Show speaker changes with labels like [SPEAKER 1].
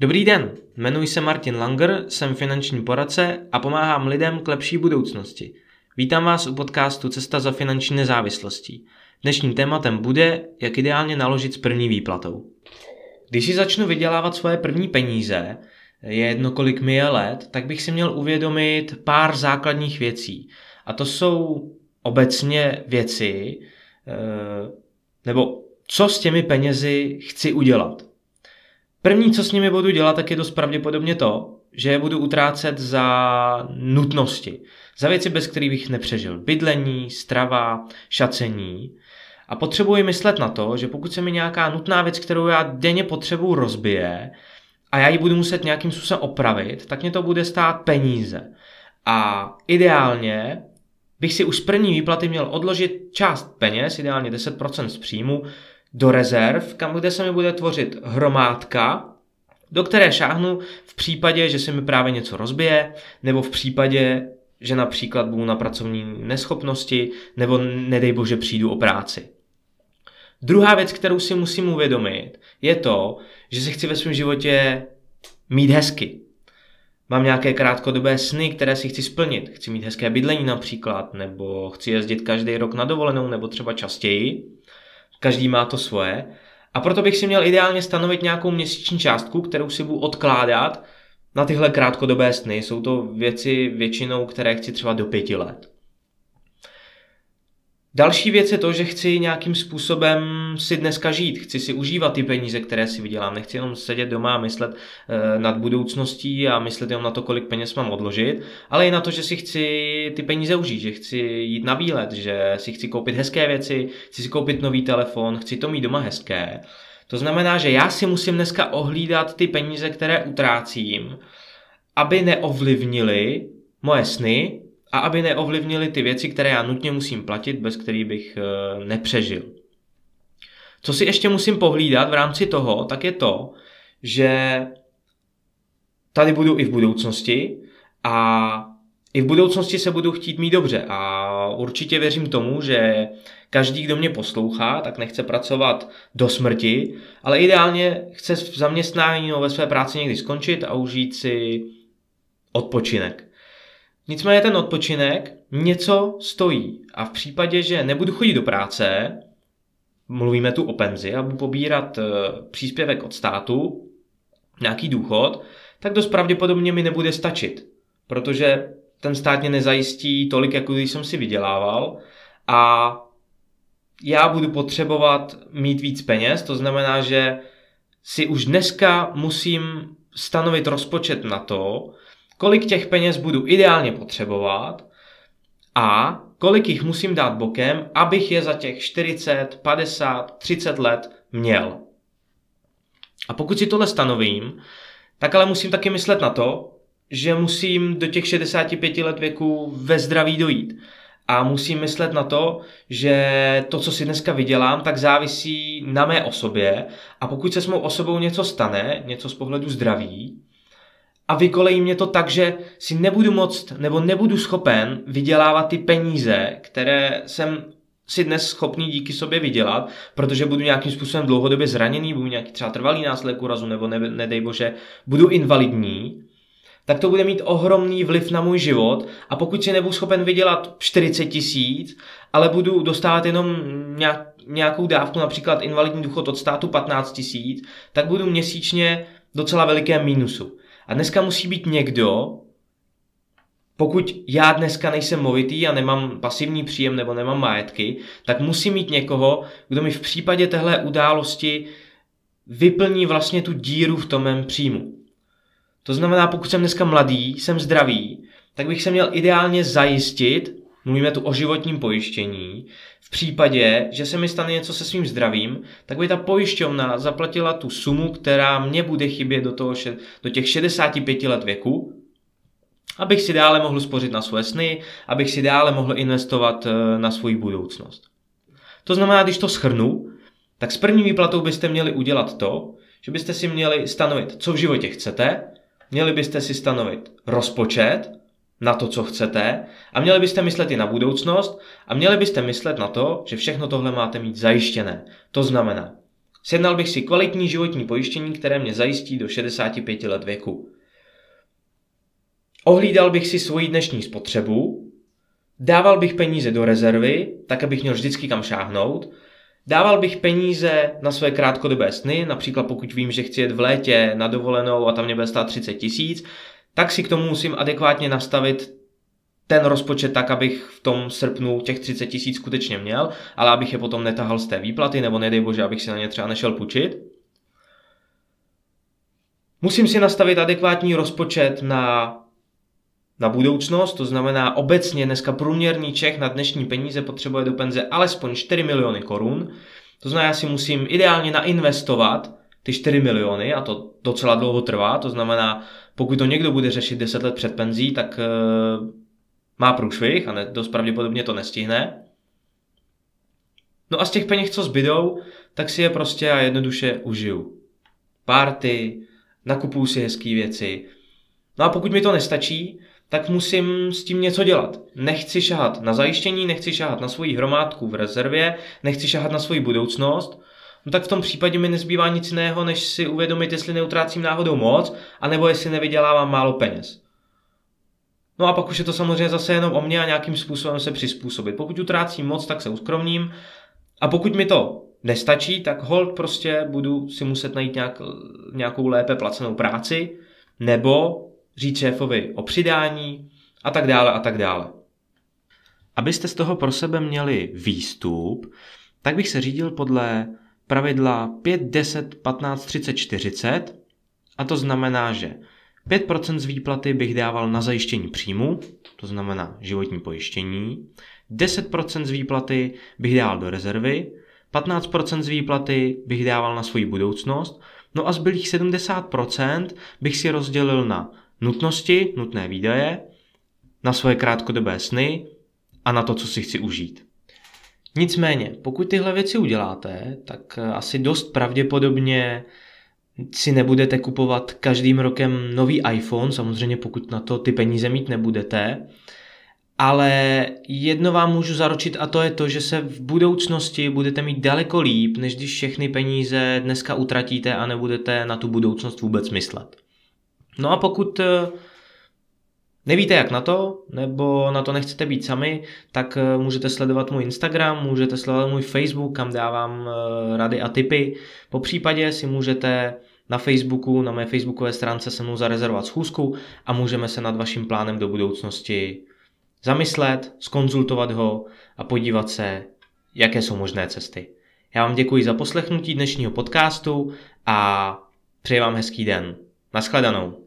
[SPEAKER 1] Dobrý den, jmenuji se Martin Langer, jsem finanční poradce a pomáhám lidem k lepší budoucnosti. Vítám vás u podcastu Cesta za finanční nezávislostí. Dnešním tématem bude, jak ideálně naložit s první výplatou. Když si začnu vydělávat svoje první peníze, je jedno kolik mi je let, tak bych si měl uvědomit pár základních věcí. A to jsou obecně věci, eh, nebo co s těmi penězi chci udělat. První, co s nimi budu dělat, tak je dost pravděpodobně to, že je budu utrácet za nutnosti. Za věci, bez kterých bych nepřežil. Bydlení, strava, šacení. A potřebuji myslet na to, že pokud se mi nějaká nutná věc, kterou já denně potřebuji, rozbije a já ji budu muset nějakým způsobem opravit, tak mě to bude stát peníze. A ideálně bych si už z první výplaty měl odložit část peněz, ideálně 10% z příjmu, do rezerv, kam kde se mi bude tvořit hromádka, do které šáhnu v případě, že se mi právě něco rozbije, nebo v případě, že například budu na pracovní neschopnosti, nebo nedej bože přijdu o práci. Druhá věc, kterou si musím uvědomit, je to, že se chci ve svém životě mít hezky. Mám nějaké krátkodobé sny, které si chci splnit. Chci mít hezké bydlení například, nebo chci jezdit každý rok na dovolenou, nebo třeba častěji. Každý má to svoje. A proto bych si měl ideálně stanovit nějakou měsíční částku, kterou si budu odkládat na tyhle krátkodobé sny. Jsou to věci většinou, které chci třeba do pěti let. Další věc je to, že chci nějakým způsobem si dneska žít, chci si užívat ty peníze, které si vydělám. Nechci jenom sedět doma a myslet e, nad budoucností a myslet jenom na to, kolik peněz mám odložit, ale i na to, že si chci ty peníze užít, že chci jít na výlet, že si chci koupit hezké věci, chci si koupit nový telefon, chci to mít doma hezké. To znamená, že já si musím dneska ohlídat ty peníze, které utrácím, aby neovlivnili moje sny, a aby neovlivnili ty věci, které já nutně musím platit, bez kterých bych eh, nepřežil. Co si ještě musím pohlídat v rámci toho, tak je to, že tady budu i v budoucnosti a i v budoucnosti se budu chtít mít dobře a určitě věřím tomu, že každý, kdo mě poslouchá, tak nechce pracovat do smrti, ale ideálně chce v zaměstnání nebo ve své práci někdy skončit a užít si odpočinek. Nicméně ten odpočinek něco stojí. A v případě, že nebudu chodit do práce, mluvíme tu o penzi a budu pobírat e, příspěvek od státu, nějaký důchod, tak dost pravděpodobně mi nebude stačit, protože ten stát mě nezajistí tolik, jako když jsem si vydělával. A já budu potřebovat mít víc peněz, to znamená, že si už dneska musím stanovit rozpočet na to, kolik těch peněz budu ideálně potřebovat a kolik jich musím dát bokem, abych je za těch 40, 50, 30 let měl. A pokud si tohle stanovím, tak ale musím taky myslet na to, že musím do těch 65 let věku ve zdraví dojít. A musím myslet na to, že to, co si dneska vydělám, tak závisí na mé osobě. A pokud se s mou osobou něco stane, něco z pohledu zdraví, a vykolejí mě to tak, že si nebudu moct nebo nebudu schopen vydělávat ty peníze, které jsem si dnes schopný díky sobě vydělat, protože budu nějakým způsobem dlouhodobě zraněný, budu nějaký třeba trvalý následek úrazu, nebo ne, nedej bože, budu invalidní, tak to bude mít ohromný vliv na můj život a pokud si nebudu schopen vydělat 40 tisíc, ale budu dostávat jenom nějak, nějakou dávku, například invalidní důchod od státu 15 tisíc, tak budu měsíčně docela velikém mínusu. A dneska musí být někdo, pokud já dneska nejsem movitý a nemám pasivní příjem nebo nemám majetky, tak musím mít někoho, kdo mi v případě téhle události vyplní vlastně tu díru v tom mém příjmu. To znamená, pokud jsem dneska mladý, jsem zdravý, tak bych se měl ideálně zajistit, mluvíme tu o životním pojištění, v případě, že se mi stane něco se svým zdravím, tak by ta pojišťovna zaplatila tu sumu, která mě bude chybět do, toho, do těch 65 let věku, abych si dále mohl spořit na svoje sny, abych si dále mohl investovat eh, na svou budoucnost. To znamená, když to schrnu, tak s první výplatou byste měli udělat to, že byste si měli stanovit, co v životě chcete, měli byste si stanovit rozpočet, na to, co chcete a měli byste myslet i na budoucnost a měli byste myslet na to, že všechno tohle máte mít zajištěné. To znamená Sjednal bych si kvalitní životní pojištění, které mě zajistí do 65 let věku. Ohlídal bych si svoji dnešní spotřebu, dával bych peníze do rezervy, tak abych měl vždycky kam šáhnout, dával bych peníze na své krátkodobé sny, například pokud vím, že chci jet v létě na dovolenou a tam mě bude stát 30 tisíc, tak si k tomu musím adekvátně nastavit ten rozpočet tak, abych v tom srpnu těch 30 tisíc skutečně měl, ale abych je potom netahal z té výplaty, nebo nedej bože, abych si na ně třeba nešel půjčit. Musím si nastavit adekvátní rozpočet na, na budoucnost, to znamená obecně dneska průměrný Čech na dnešní peníze potřebuje do penze alespoň 4 miliony korun. To znamená, já si musím ideálně nainvestovat ty 4 miliony a to docela dlouho trvá, to znamená, pokud to někdo bude řešit 10 let před penzí, tak eh, má průšvih a ne, dost pravděpodobně to nestihne. No a z těch peněz, co zbydou, tak si je prostě a jednoduše užiju. Párty, nakupuju si hezké věci. No a pokud mi to nestačí, tak musím s tím něco dělat. Nechci šahat na zajištění, nechci šahat na svoji hromádku v rezervě, nechci šahat na svoji budoucnost, no tak v tom případě mi nezbývá nic jiného, než si uvědomit, jestli neutrácím náhodou moc, anebo jestli nevydělávám málo peněz. No a pak už je to samozřejmě zase jenom o mě a nějakým způsobem se přizpůsobit. Pokud utrácím moc, tak se uskromním. A pokud mi to nestačí, tak hold prostě budu si muset najít nějak, nějakou lépe placenou práci, nebo říct šéfovi o přidání a tak dále a tak dále. Abyste z toho pro sebe měli výstup, tak bych se řídil podle pravidla 5, 10, 15, 30, 40 a to znamená, že 5% z výplaty bych dával na zajištění příjmu, to znamená životní pojištění, 10% z výplaty bych dával do rezervy, 15% z výplaty bych dával na svoji budoucnost, no a zbylých 70% bych si rozdělil na nutnosti, nutné výdaje, na svoje krátkodobé sny a na to, co si chci užít. Nicméně, pokud tyhle věci uděláte, tak asi dost pravděpodobně si nebudete kupovat každým rokem nový iPhone, samozřejmě pokud na to ty peníze mít nebudete, ale jedno vám můžu zaručit a to je to, že se v budoucnosti budete mít daleko líp, než když všechny peníze dneska utratíte a nebudete na tu budoucnost vůbec myslet. No a pokud eh, nevíte jak na to, nebo na to nechcete být sami, tak eh, můžete sledovat můj Instagram, můžete sledovat můj Facebook, kam dávám eh, rady a tipy. Po případě si můžete na Facebooku, na mé facebookové stránce se mnou zarezervovat schůzku a můžeme se nad vaším plánem do budoucnosti zamyslet, skonzultovat ho a podívat se, jaké jsou možné cesty. Já vám děkuji za poslechnutí dnešního podcastu a přeji vám hezký den. Naschledanou.